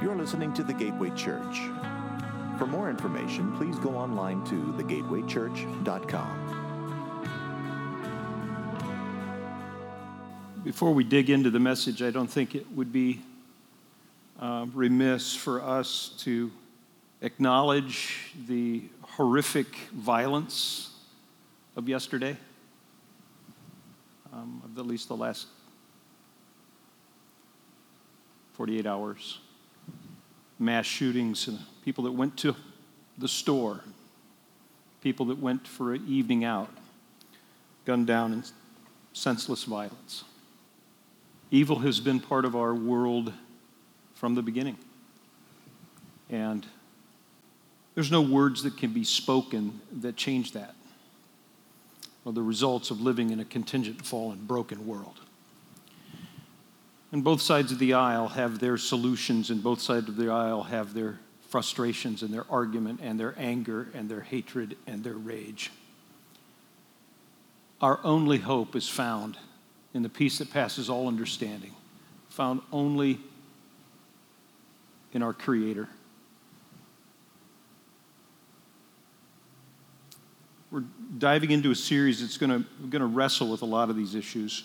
You're listening to the Gateway Church. For more information, please go online to thegatewaychurch.com. Before we dig into the message, I don't think it would be uh, remiss for us to acknowledge the horrific violence of yesterday, um, of at least the last 48 hours. Mass shootings and people that went to the store, people that went for an evening out, gunned down in senseless violence. Evil has been part of our world from the beginning. And there's no words that can be spoken that change that, or the results of living in a contingent, fallen, broken world. And both sides of the aisle have their solutions, and both sides of the aisle have their frustrations and their argument and their anger and their hatred and their rage. Our only hope is found in the peace that passes all understanding, found only in our Creator. We're diving into a series that's going to wrestle with a lot of these issues.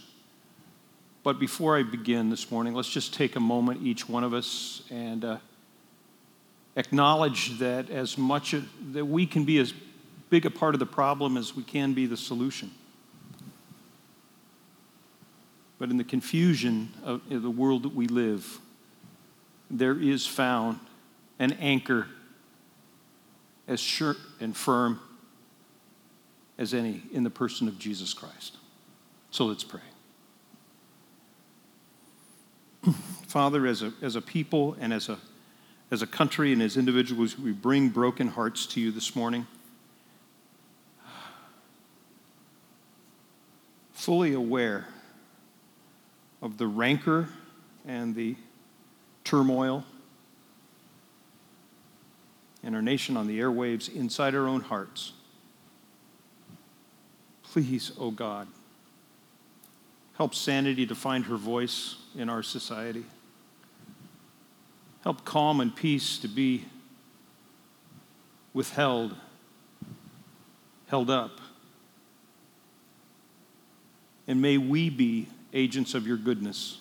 But before I begin this morning, let's just take a moment, each one of us, and uh, acknowledge that as much as, that we can be as big a part of the problem as we can be the solution. But in the confusion of the world that we live, there is found an anchor as sure and firm as any in the person of Jesus Christ. So let's pray. Father, as a, as a people and as a, as a country and as individuals, we bring broken hearts to you this morning. Fully aware of the rancor and the turmoil in our nation on the airwaves, inside our own hearts. Please, O oh God, help sanity to find her voice in our society. Help calm and peace to be withheld, held up. And may we be agents of your goodness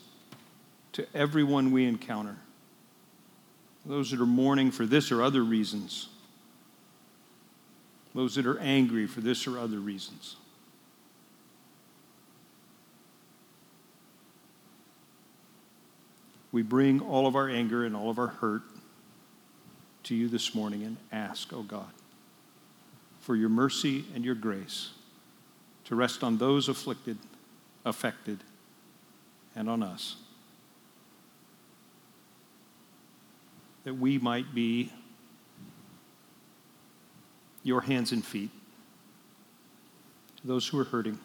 to everyone we encounter. Those that are mourning for this or other reasons, those that are angry for this or other reasons. We bring all of our anger and all of our hurt to you this morning and ask, oh God, for your mercy and your grace to rest on those afflicted, affected, and on us. That we might be your hands and feet to those who are hurting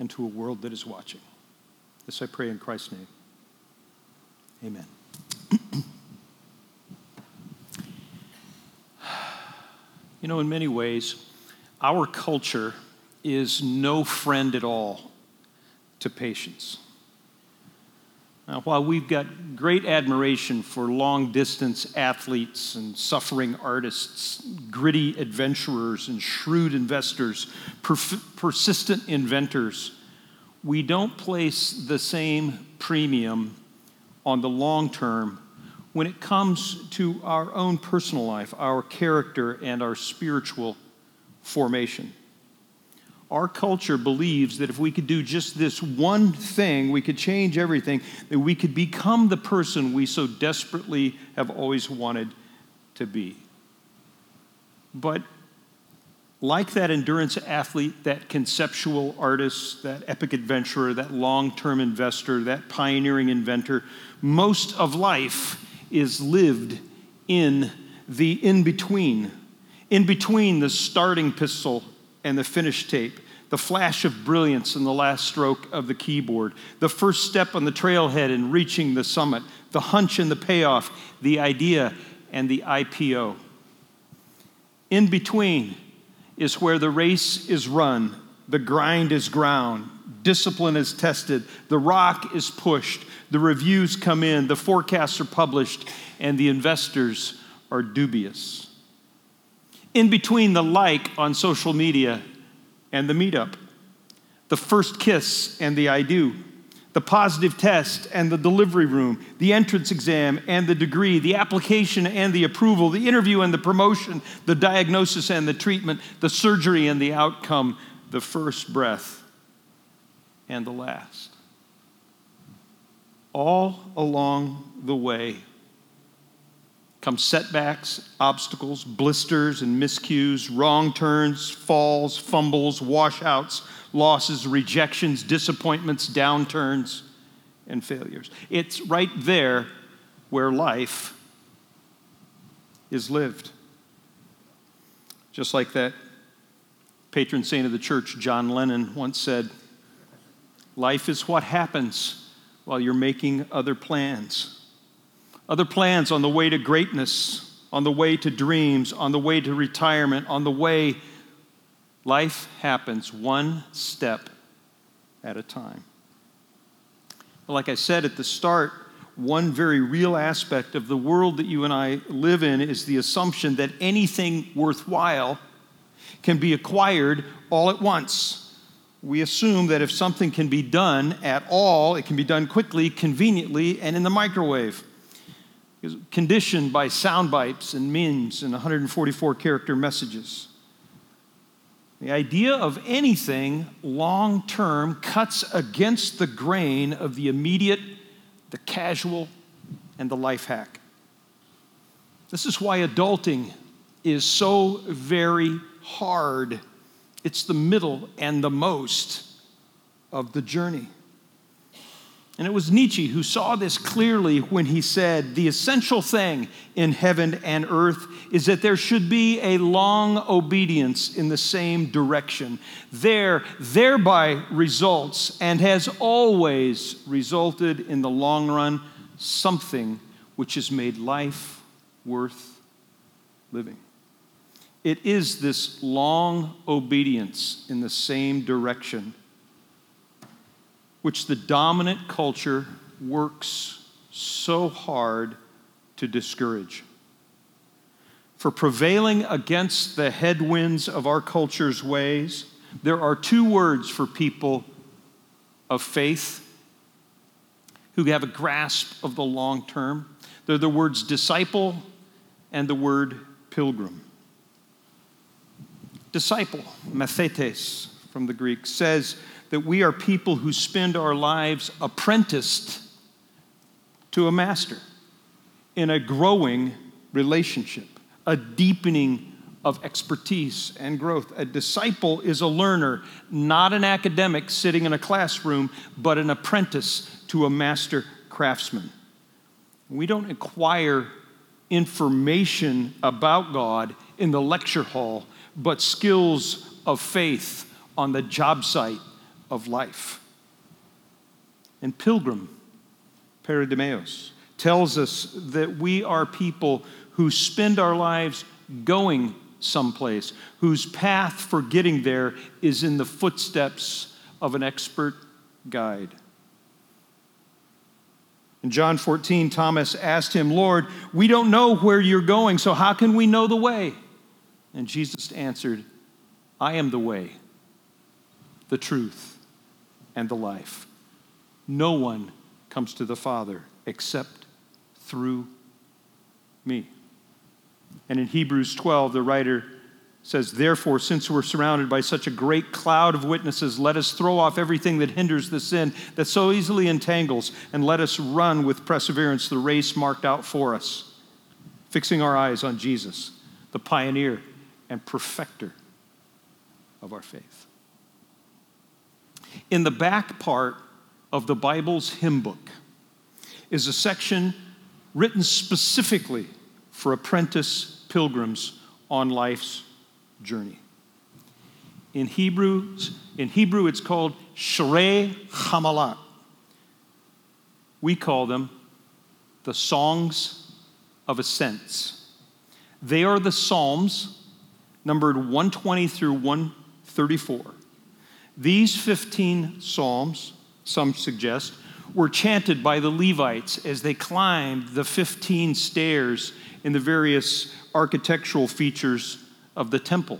and to a world that is watching. This I pray in Christ's name. Amen. you know, in many ways, our culture is no friend at all to patience. Now, while we've got great admiration for long distance athletes and suffering artists, gritty adventurers and shrewd investors, persistent inventors, we don't place the same premium on the long term when it comes to our own personal life, our character, and our spiritual formation. Our culture believes that if we could do just this one thing, we could change everything, that we could become the person we so desperately have always wanted to be. But like that endurance athlete, that conceptual artist, that epic adventurer, that long term investor, that pioneering inventor, most of life is lived in the in between, in between the starting pistol and the finish tape, the flash of brilliance and the last stroke of the keyboard, the first step on the trailhead in reaching the summit, the hunch and the payoff, the idea and the IPO. In between, is where the race is run, the grind is ground, Discipline is tested. The rock is pushed. The reviews come in. The forecasts are published. And the investors are dubious. In between the like on social media and the meetup, the first kiss and the I do, the positive test and the delivery room, the entrance exam and the degree, the application and the approval, the interview and the promotion, the diagnosis and the treatment, the surgery and the outcome, the first breath and the last. All along the way come setbacks, obstacles, blisters and miscues, wrong turns, falls, fumbles, washouts, losses, rejections, disappointments, downturns, and failures. It's right there where life is lived. Just like that patron saint of the church, John Lennon, once said, Life is what happens while you're making other plans. Other plans on the way to greatness, on the way to dreams, on the way to retirement, on the way Life happens one step at a time. Like I said at the start, one very real aspect of the world that you and I live in is the assumption that anything worthwhile can be acquired all at once. We assume that if something can be done at all, it can be done quickly, conveniently, and in the microwave. Conditioned by sound bites and memes and 144 character messages. The idea of anything long term cuts against the grain of the immediate, the casual, and the life hack. This is why adulting is so very hard. It's the middle and the most of the journey. And it was Nietzsche who saw this clearly when he said, The essential thing in heaven and earth is that there should be a long obedience in the same direction. There, thereby results and has always resulted in the long run something which has made life worth living. It is this long obedience in the same direction which the dominant culture works so hard to discourage. For prevailing against the headwinds of our culture's ways, there are two words for people of faith who have a grasp of the long term. They're the words disciple and the word pilgrim. Disciple, mathetes from the Greek, says, that we are people who spend our lives apprenticed to a master in a growing relationship, a deepening of expertise and growth. A disciple is a learner, not an academic sitting in a classroom, but an apprentice to a master craftsman. We don't acquire information about God in the lecture hall, but skills of faith on the job site of life. And pilgrim, peridemeos, tells us that we are people who spend our lives going someplace, whose path for getting there is in the footsteps of an expert guide. In John 14, Thomas asked him, Lord, we don't know where you're going, so how can we know the way? And Jesus answered, I am the way, the truth, and the life. No one comes to the Father except through me. And in Hebrews 12, the writer says, Therefore, since we're surrounded by such a great cloud of witnesses, let us throw off everything that hinders the sin that so easily entangles, and let us run with perseverance the race marked out for us, fixing our eyes on Jesus, the pioneer and perfecter of our faith. In the back part of the Bible's hymn book is a section written specifically for apprentice pilgrims on life's journey. In Hebrew, in Hebrew it's called Shirei Hamalat. We call them the songs of ascents. They are the psalms numbered 120 through 134 These 15 psalms, some suggest, were chanted by the Levites as they climbed the 15 stairs in the various architectural features of the temple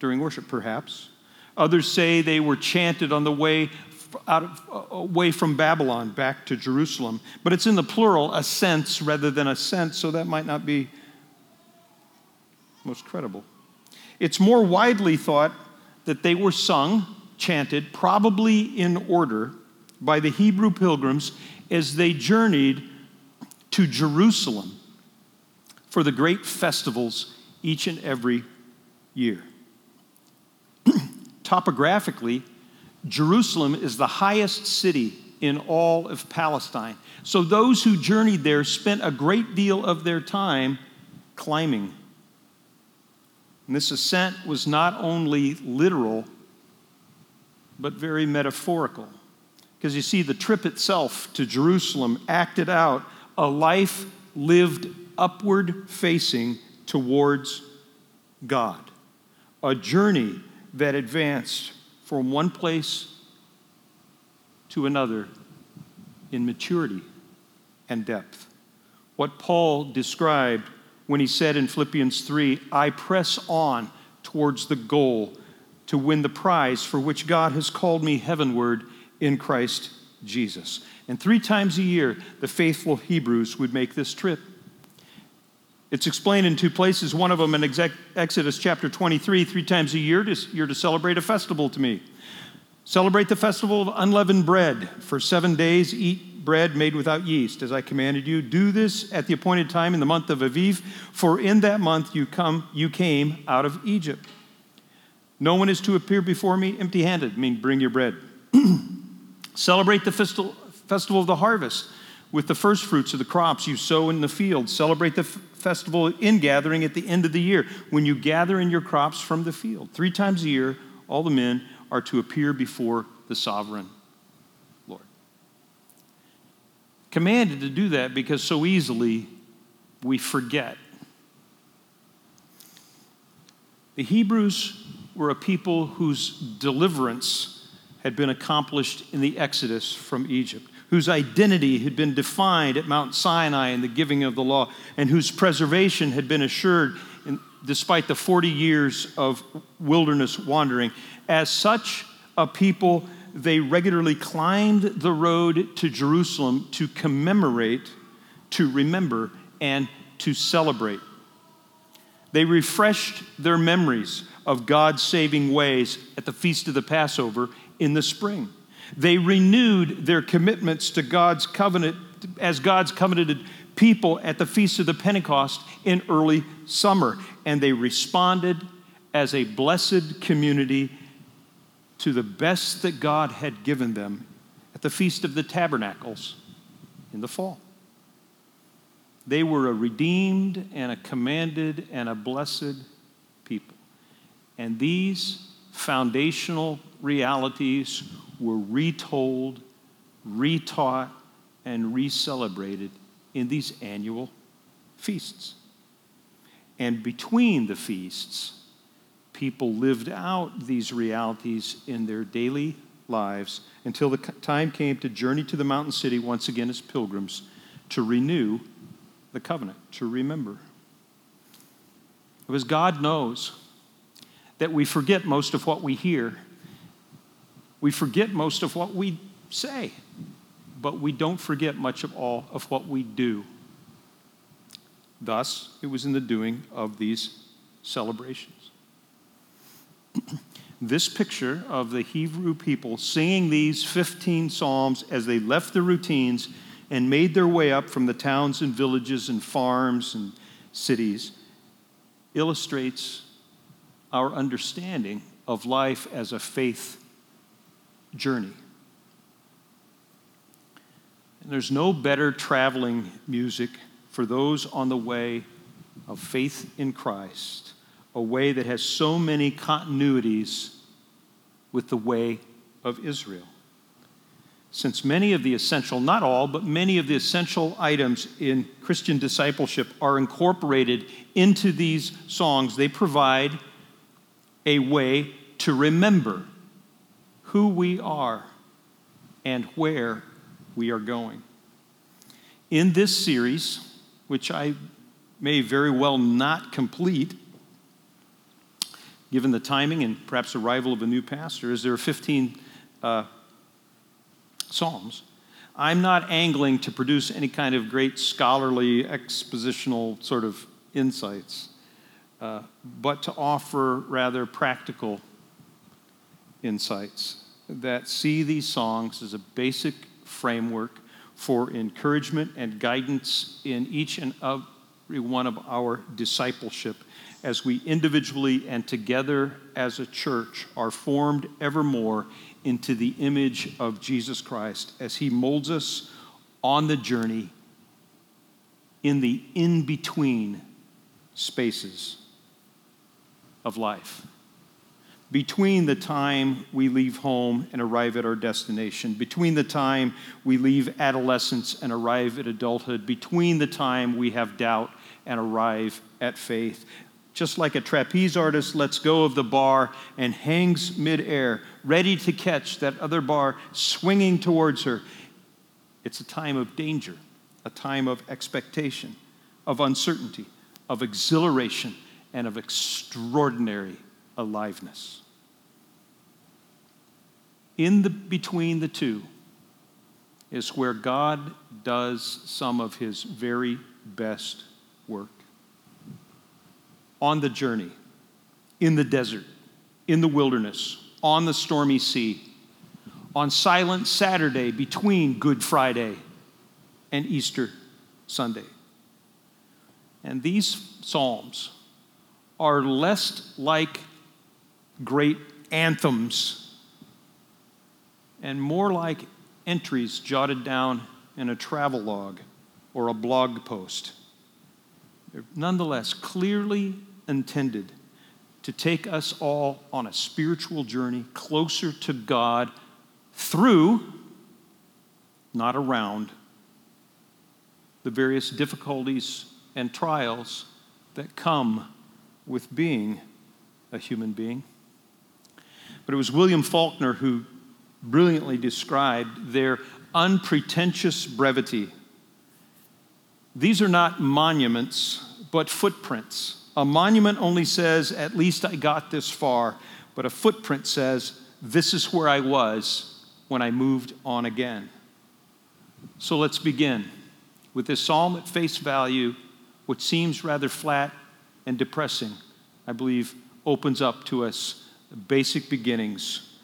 during worship, perhaps. Others say they were chanted on the way out of, uh, away from Babylon back to Jerusalem. But it's in the plural, ascents rather than ascent, so that might not be most credible. It's more widely thought that they were sung, chanted, probably in order by the Hebrew pilgrims as they journeyed to Jerusalem for the great festivals each and every year. Topographically, Jerusalem is the highest city in all of Palestine. So those who journeyed there spent a great deal of their time climbing. And this ascent was not only literal, but very metaphorical. Because you see, the trip itself to Jerusalem acted out a life lived upward facing towards God, a journey that advanced from one place to another in maturity and depth. What Paul described when he said in Philippians 3, I press on towards the goal to win the prize for which God has called me heavenward in Christ Jesus. And three times a year, the faithful Hebrews would make this trip. It's explained in two places. One of them in Exodus chapter 23, three times a year, you're to celebrate a festival to me. Celebrate the festival of unleavened bread. For seven days, eat bread made without yeast, as I commanded you. Do this at the appointed time in the month of Aviv, for in that month you, come, you came out of Egypt. No one is to appear before me empty handed, I mean bring your bread. Celebrate the festival of the harvest with the first fruits of the crops you sow in the field. Celebrate the f- festival in gathering at the end of the year when you gather in your crops from the field. Three times a year, all the men are to appear before the sovereign Lord. Commanded to do that because so easily we forget. The Hebrews were a people whose deliverance had been accomplished in the Exodus from Egypt, whose identity had been defined at Mount Sinai in the giving of the law, and whose preservation had been assured in, despite the 40 years of wilderness wandering. As such a people, they regularly climbed the road to Jerusalem to commemorate, to remember, and to celebrate. They refreshed their memories of God's saving ways at the Feast of the Passover in the spring. They renewed their commitments to God's covenant as God's covenanted people at the Feast of the Pentecost in early summer. And they responded as a blessed community to the best that God had given them at the Feast of the Tabernacles in the fall. They were a redeemed and a commanded and a blessed. And these foundational realities were retold, retaught, and recelebrated in these annual feasts. And between the feasts, people lived out these realities in their daily lives until the time came to journey to the mountain city once again as pilgrims to renew the covenant, to remember. Because God knows that we forget most of what we hear. We forget most of what we say, but we don't forget much of all of what we do. Thus, it was in the doing of these celebrations. this picture of the Hebrew people singing these 15 psalms as they left their routines and made their way up from the towns and villages and farms and cities illustrates our understanding of life as a faith journey. And there's no better traveling music for those on the way of faith in Christ, a way that has so many continuities with the way of Israel. Since many of the essential, not all, but many of the essential items in Christian discipleship are incorporated into these songs, they provide a way to remember who we are and where we are going. In this series, which I may very well not complete, given the timing and perhaps arrival of a new pastor, as there are 15 uh, Psalms. I'm not angling to produce any kind of great scholarly, expositional sort of insights, uh, but to offer rather practical insights. That see these songs as a basic framework for encouragement and guidance in each and every one of our discipleship as we individually and together as a church are formed ever more into the image of Jesus Christ as he molds us on the journey in the in between spaces of life. Between the time we leave home and arrive at our destination, between the time we leave adolescence and arrive at adulthood, between the time we have doubt and arrive at faith, just like a trapeze artist lets go of the bar and hangs midair, ready to catch that other bar swinging towards her. It's a time of danger, a time of expectation, of uncertainty, of exhilaration, and of extraordinary aliveness. In the between the two is where God does some of his very best work on the journey, in the desert, in the wilderness, on the stormy sea, on Silent Saturday between Good Friday and Easter Sunday. And these Psalms are less like great anthems and more like entries jotted down in a travel log or a blog post. They're nonetheless clearly intended to take us all on a spiritual journey closer to God through, not around, the various difficulties and trials that come with being a human being. But it was William Faulkner who brilliantly described their unpretentious brevity. These are not monuments, but footprints a monument only says, at least I got this far, but a footprint says, this is where I was when I moved on again. So let's begin with this psalm at face value, which seems rather flat and depressing, I believe opens up to us basic beginnings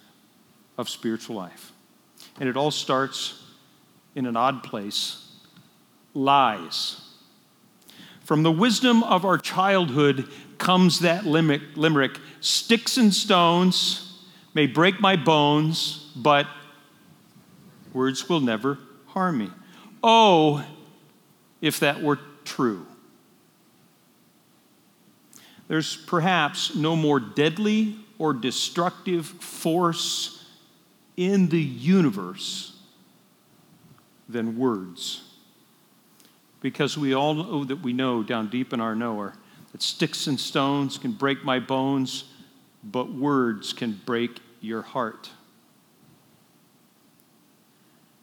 of spiritual life. And it all starts in an odd place lies. From the wisdom of our childhood comes that limerick sticks and stones may break my bones, but words will never harm me. Oh, if that were true. There's perhaps no more deadly or destructive force in the universe than words because we all know that we know down deep in our knower that sticks and stones can break my bones, but words can break your heart.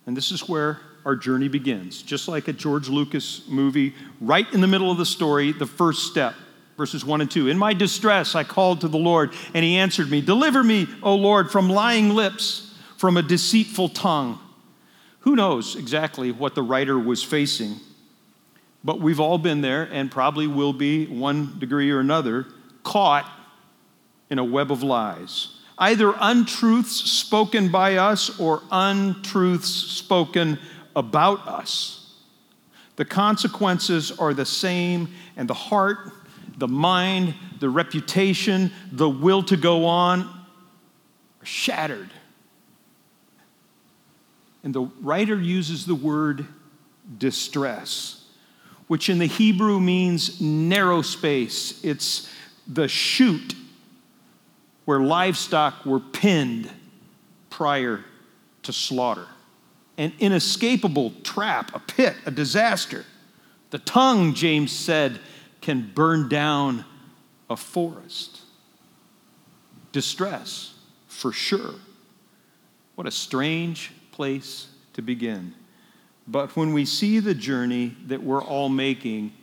And this is where our journey begins. Just like a George Lucas movie, right in the middle of the story, the first step, verses 1 and 2. In my distress, I called to the Lord, and he answered me Deliver me, O Lord, from lying lips, from a deceitful tongue. Who knows exactly what the writer was facing? But we've all been there and probably will be, one degree or another, caught in a web of lies. Either untruths spoken by us or untruths spoken about us. The consequences are the same, and the heart, the mind, the reputation, the will to go on are shattered. And the writer uses the word distress which in the Hebrew means narrow space. It's the chute where livestock were pinned prior to slaughter. An inescapable trap, a pit, a disaster. The tongue, James said, can burn down a forest. Distress, for sure. What a strange place to begin. But when we see the journey that we're all making,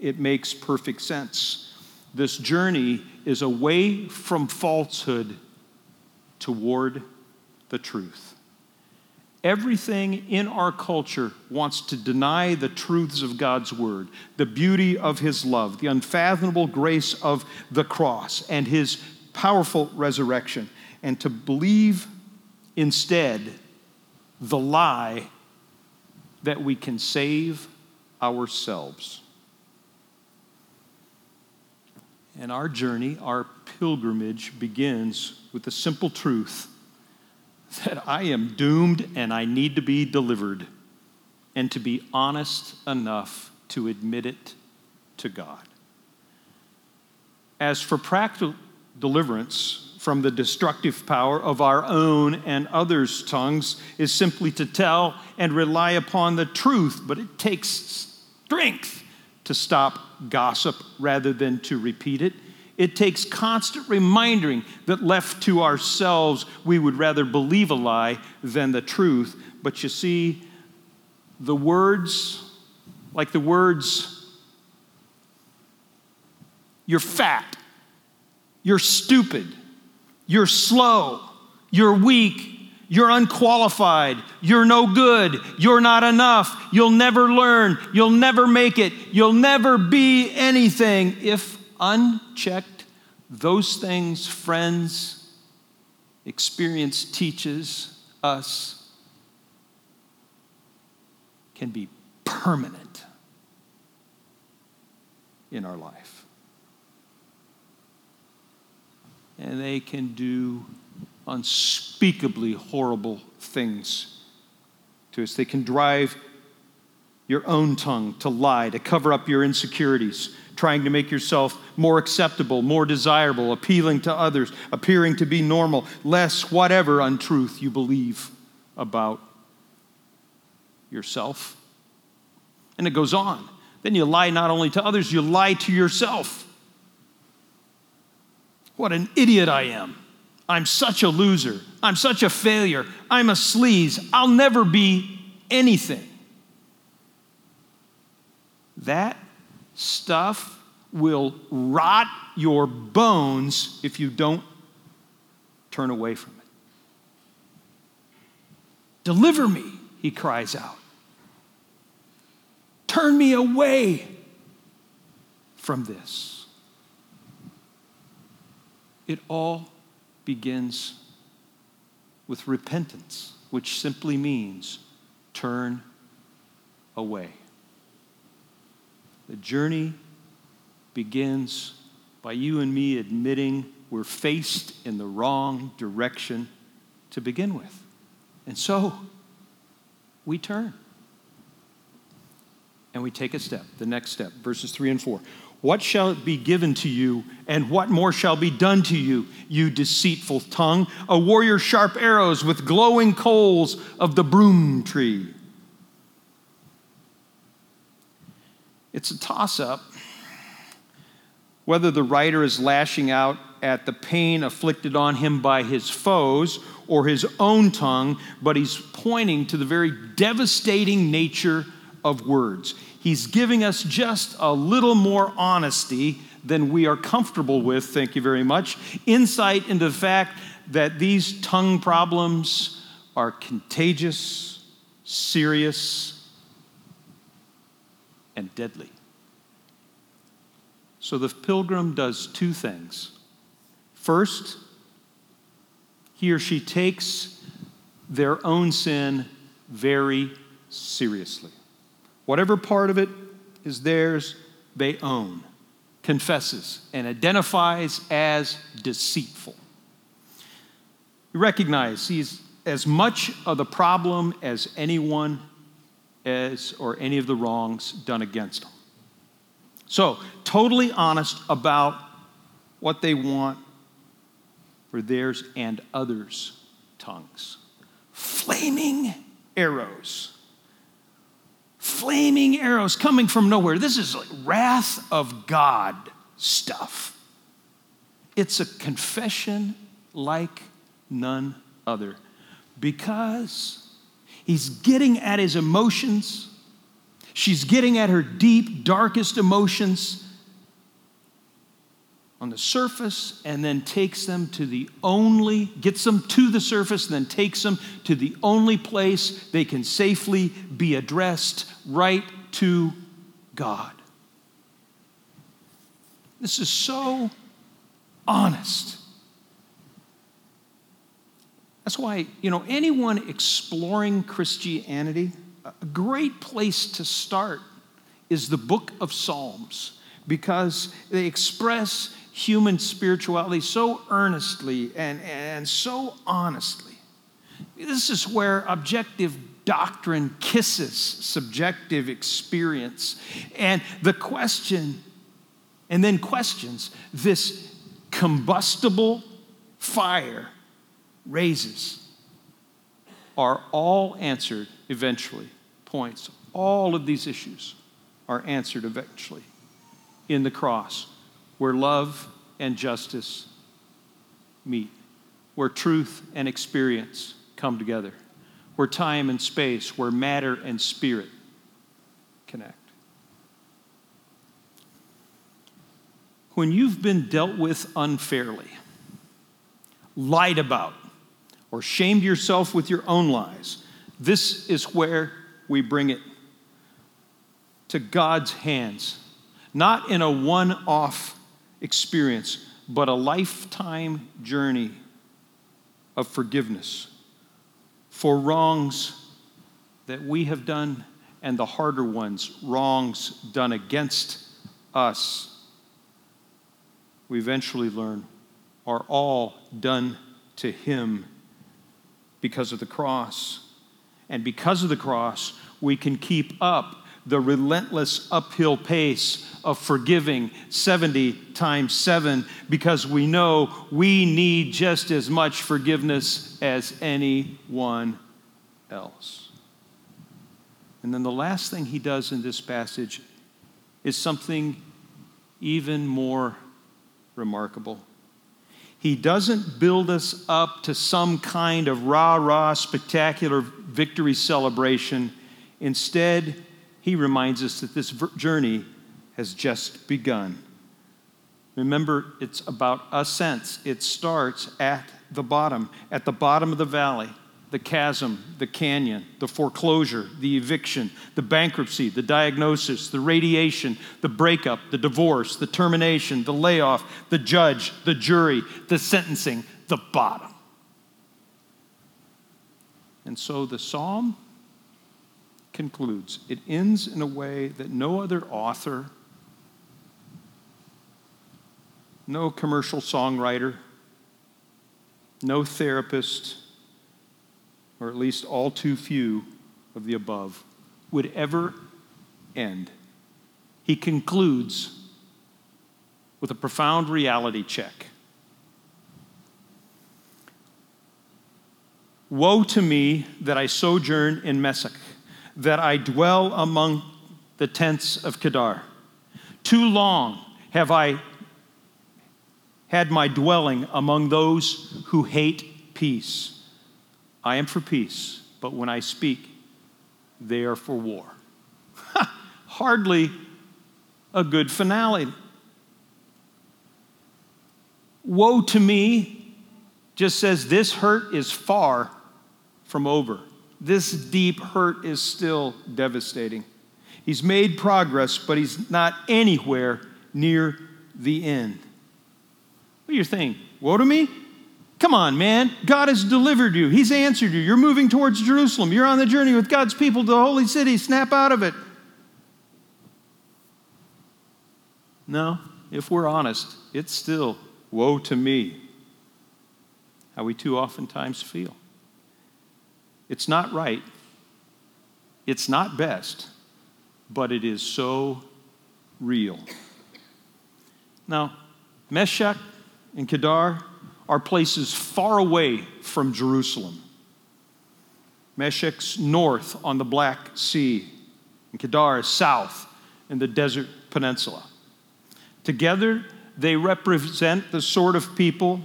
it makes perfect sense. This journey is away from falsehood toward the truth. Everything in our culture wants to deny the truths of God's word, the beauty of his love, the unfathomable grace of the cross, and his powerful resurrection, and to believe instead the lie that we can save ourselves. And our journey, our pilgrimage begins with the simple truth that I am doomed and I need to be delivered, and to be honest enough to admit it to God. As for practical deliverance from the destructive power of our own and others' tongues, is simply to tell and rely upon the truth, but it takes strength to stop gossip rather than to repeat it. It takes constant reminding that left to ourselves, we would rather believe a lie than the truth. But you see, the words, like the words, you're fat, you're stupid, you're slow, you're weak, you're unqualified. You're no good. You're not enough. You'll never learn. You'll never make it. You'll never be anything. If unchecked, those things, friends, experience teaches us, can be permanent in our life. And they can do unspeakably horrible things to us. They can drive your own tongue to lie, to cover up your insecurities, trying to make yourself more acceptable, more desirable, appealing to others, appearing to be normal, less whatever untruth you believe about yourself. And it goes on. Then you lie not only to others, you lie to yourself. What an idiot I am. I'm such a loser. I'm such a failure. I'm a sleaze. I'll never be anything. That stuff will rot your bones if you don't turn away from it. Deliver me, he cries out. Turn me away from this. It all begins with repentance, which simply means turn away. The journey begins by you and me admitting we're faced in the wrong direction to begin with. And so we turn and we take a step, the next step, verses 3 and 4. What shall be given to you, and what more shall be done to you, you deceitful tongue? A warrior sharp arrows with glowing coals of the broom tree. It's a toss up whether the writer is lashing out at the pain afflicted on him by his foes or his own tongue, but he's pointing to the very devastating nature of words. He's giving us just a little more honesty than we are comfortable with, thank you very much, insight into the fact that these tongue problems are contagious, serious, and deadly. So the pilgrim does two things. First, he or she takes their own sin very seriously. Whatever part of it is theirs, they own, confesses, and identifies as deceitful. You recognize he's as much of the problem as anyone as or any of the wrongs done against them. So, totally honest about what they want for theirs and others' tongues. Flaming arrows. Flaming arrows coming from nowhere. This is like wrath of God stuff. It's a confession like none other. Because he's getting at his emotions. She's getting at her deep, darkest emotions on the surface and then takes them to the only, gets them to the surface and then takes them to the only place they can safely be addressed right to God. This is so honest. That's why, you know, anyone exploring Christianity, a great place to start is the book of Psalms because they express human spirituality so earnestly and, and so honestly. This is where objective doctrine kisses subjective experience. And the question, and then questions, this combustible fire raises are all answered eventually. Points. All of these issues are answered eventually in the cross, where love and justice meet, where truth and experience come together, where time and space, where matter and spirit connect. When you've been dealt with unfairly, lied about, or shamed yourself with your own lies, this is where we bring it to God's hands, not in a one off experience, but a lifetime journey of forgiveness for wrongs that we have done and the harder ones, wrongs done against us, we eventually learn are all done to Him because of the cross. And because of the cross, we can keep up the relentless uphill pace of forgiving 70 times 7 because we know we need just as much forgiveness as anyone else. And then the last thing he does in this passage is something even more remarkable. He doesn't build us up to some kind of rah rah spectacular victory celebration. Instead, he reminds us that this journey has just begun. Remember, it's about ascents. It starts at the bottom, at the bottom of the valley, the chasm, the canyon, the foreclosure, the eviction, the bankruptcy, the diagnosis, the radiation, the breakup, the divorce, the termination, the layoff, the judge, the jury, the sentencing, the bottom. And so the psalm concludes. It ends in a way that no other author, no commercial songwriter, no therapist, or at least all too few of the above, would ever end. He concludes with a profound reality check. Woe to me that I sojourn in Meshech that I dwell among the tents of Kedar. Too long have I had my dwelling among those who hate peace. I am for peace, but when I speak, they are for war. Hardly a good finale. Woe to me just says this hurt is far from over. This deep hurt is still devastating. He's made progress, but he's not anywhere near the end. What do you think? Woe to me? Come on, man. God has delivered you. He's answered you. You're moving towards Jerusalem. You're on the journey with God's people to the holy city. Snap out of it. No, if we're honest, it's still woe to me. How we too oftentimes feel. It's not right. It's not best, but it is so real. Now, Meshech and Kedar are places far away from Jerusalem. Meshech's north on the Black Sea, and Kedar is south in the desert peninsula. Together, they represent the sort of people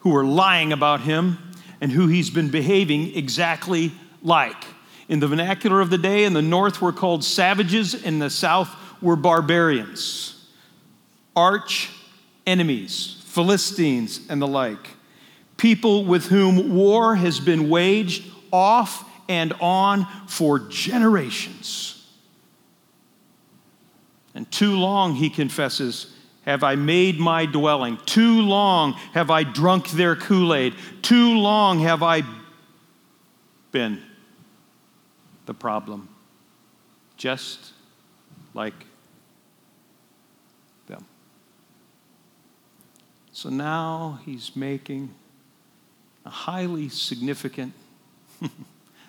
who are lying about him and who he's been behaving exactly like. In the vernacular of the day, in the north were called savages, in the south were barbarians, arch enemies, Philistines, and the like. People with whom war has been waged off and on for generations. And too long, he confesses, have I made my dwelling. Too long have I drunk their Kool Aid. Too long have I been the problem. Just like So now he's making a highly significant,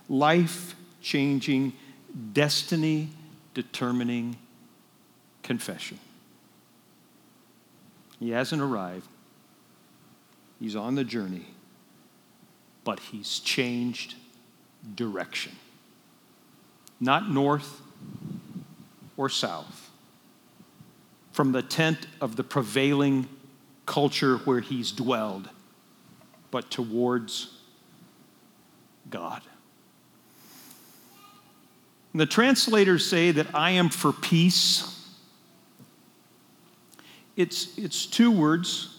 life changing, destiny determining confession. He hasn't arrived, he's on the journey, but he's changed direction. Not north or south. From the tent of the prevailing culture where he's dwelled, but towards God. And the translators say that I am for peace it's, it's two words,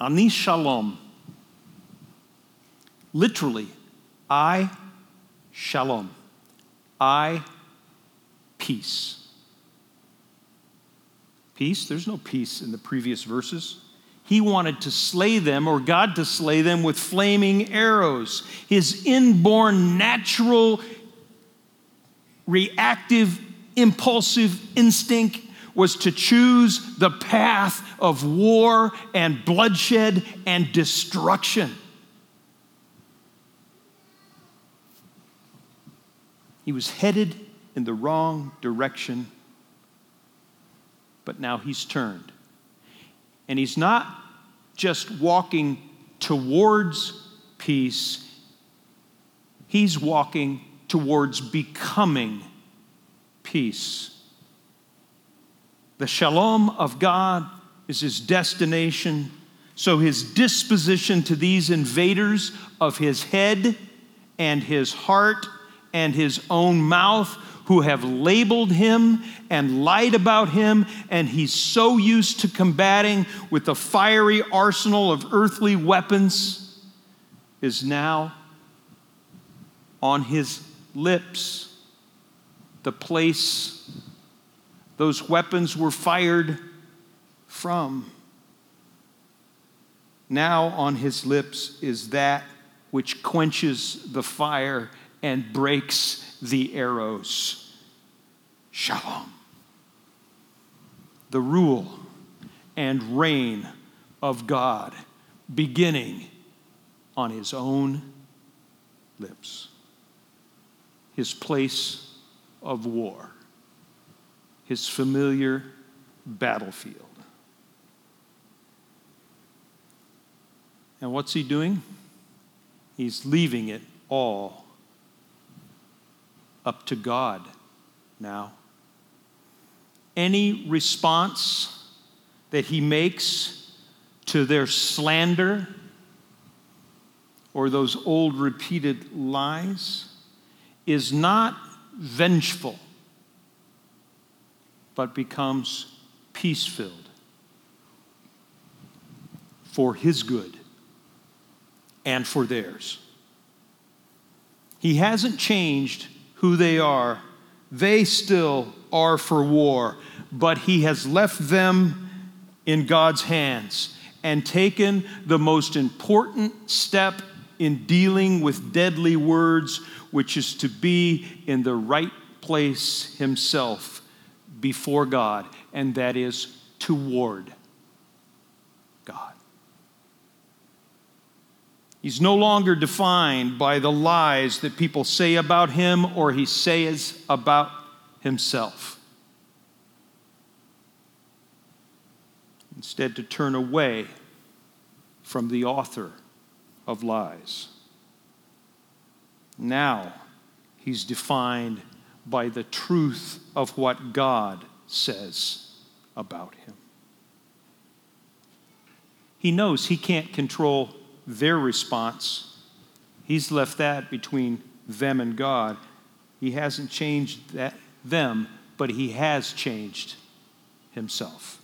ani shalom. Literally, I shalom. I peace. Peace? There's no peace in the previous verses. He wanted to slay them, or God to slay them, with flaming arrows. His inborn, natural, reactive, impulsive instinct was to choose the path of war and bloodshed and destruction. He was headed in the wrong direction, but now he's turned. And he's not just walking towards peace, he's walking towards becoming peace. The shalom of God is his destination. So his disposition to these invaders of his head and his heart and his own mouth who have labeled him and lied about him, and he's so used to combating with the fiery arsenal of earthly weapons, is now on his lips, the place those weapons were fired from. Now on his lips is that which quenches the fire and breaks the arrows. Shalom. The rule and reign of God beginning on his own lips, his place of war his familiar battlefield. And what's he doing? He's leaving it all up to God now. Any response that he makes to their slander or those old repeated lies is not vengeful but becomes peace filled for his good and for theirs. He hasn't changed who they are. They still are for war, but he has left them in God's hands and taken the most important step in dealing with deadly words, which is to be in the right place himself before God, and that is toward God. He's no longer defined by the lies that people say about him or he says about himself. Instead, to turn away from the author of lies. Now, he's defined by the truth of what God says about him. He knows he can't control their response, He's left that between them and God. He hasn't changed that, them, but he has changed himself.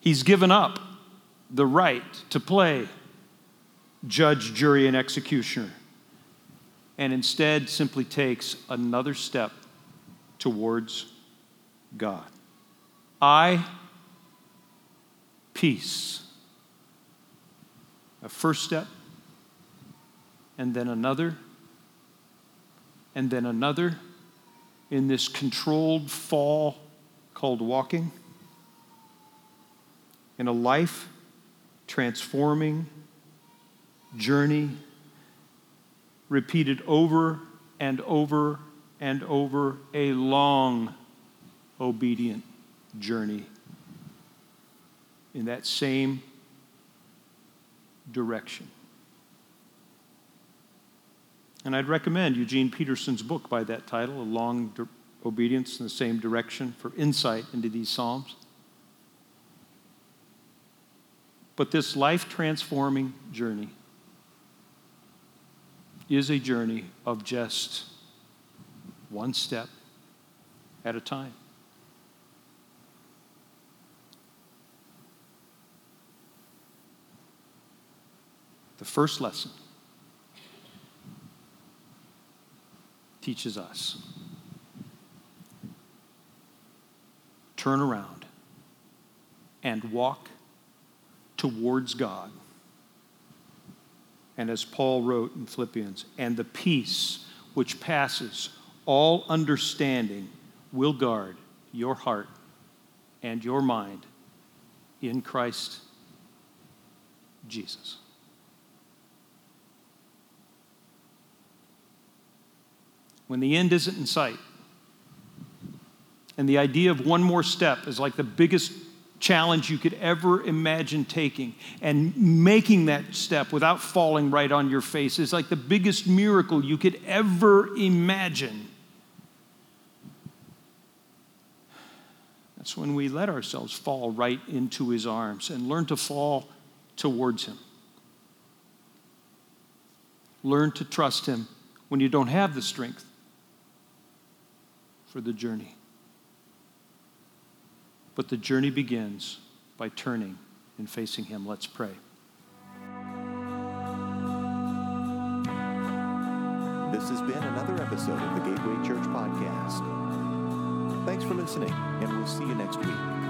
He's given up the right to play judge, jury, and executioner, and instead simply takes another step towards God. I, peace. A first step, and then another, and then another in this controlled fall called walking, in a life transforming journey repeated over and over and over a long obedient journey. In that same direction. And I'd recommend Eugene Peterson's book by that title, A Long Di- Obedience in the Same Direction, for insight into these Psalms. But this life transforming journey is a journey of just one step at a time. The first lesson teaches us turn around and walk towards God. And as Paul wrote in Philippians, and the peace which passes all understanding will guard your heart and your mind in Christ Jesus. When the end isn't in sight, and the idea of one more step is like the biggest challenge you could ever imagine taking. And making that step without falling right on your face is like the biggest miracle you could ever imagine. That's when we let ourselves fall right into his arms and learn to fall towards him. Learn to trust him when you don't have the strength for the journey. But the journey begins by turning and facing Him. Let's pray. This has been another episode of the Gateway Church Podcast. Thanks for listening, and we'll see you next week.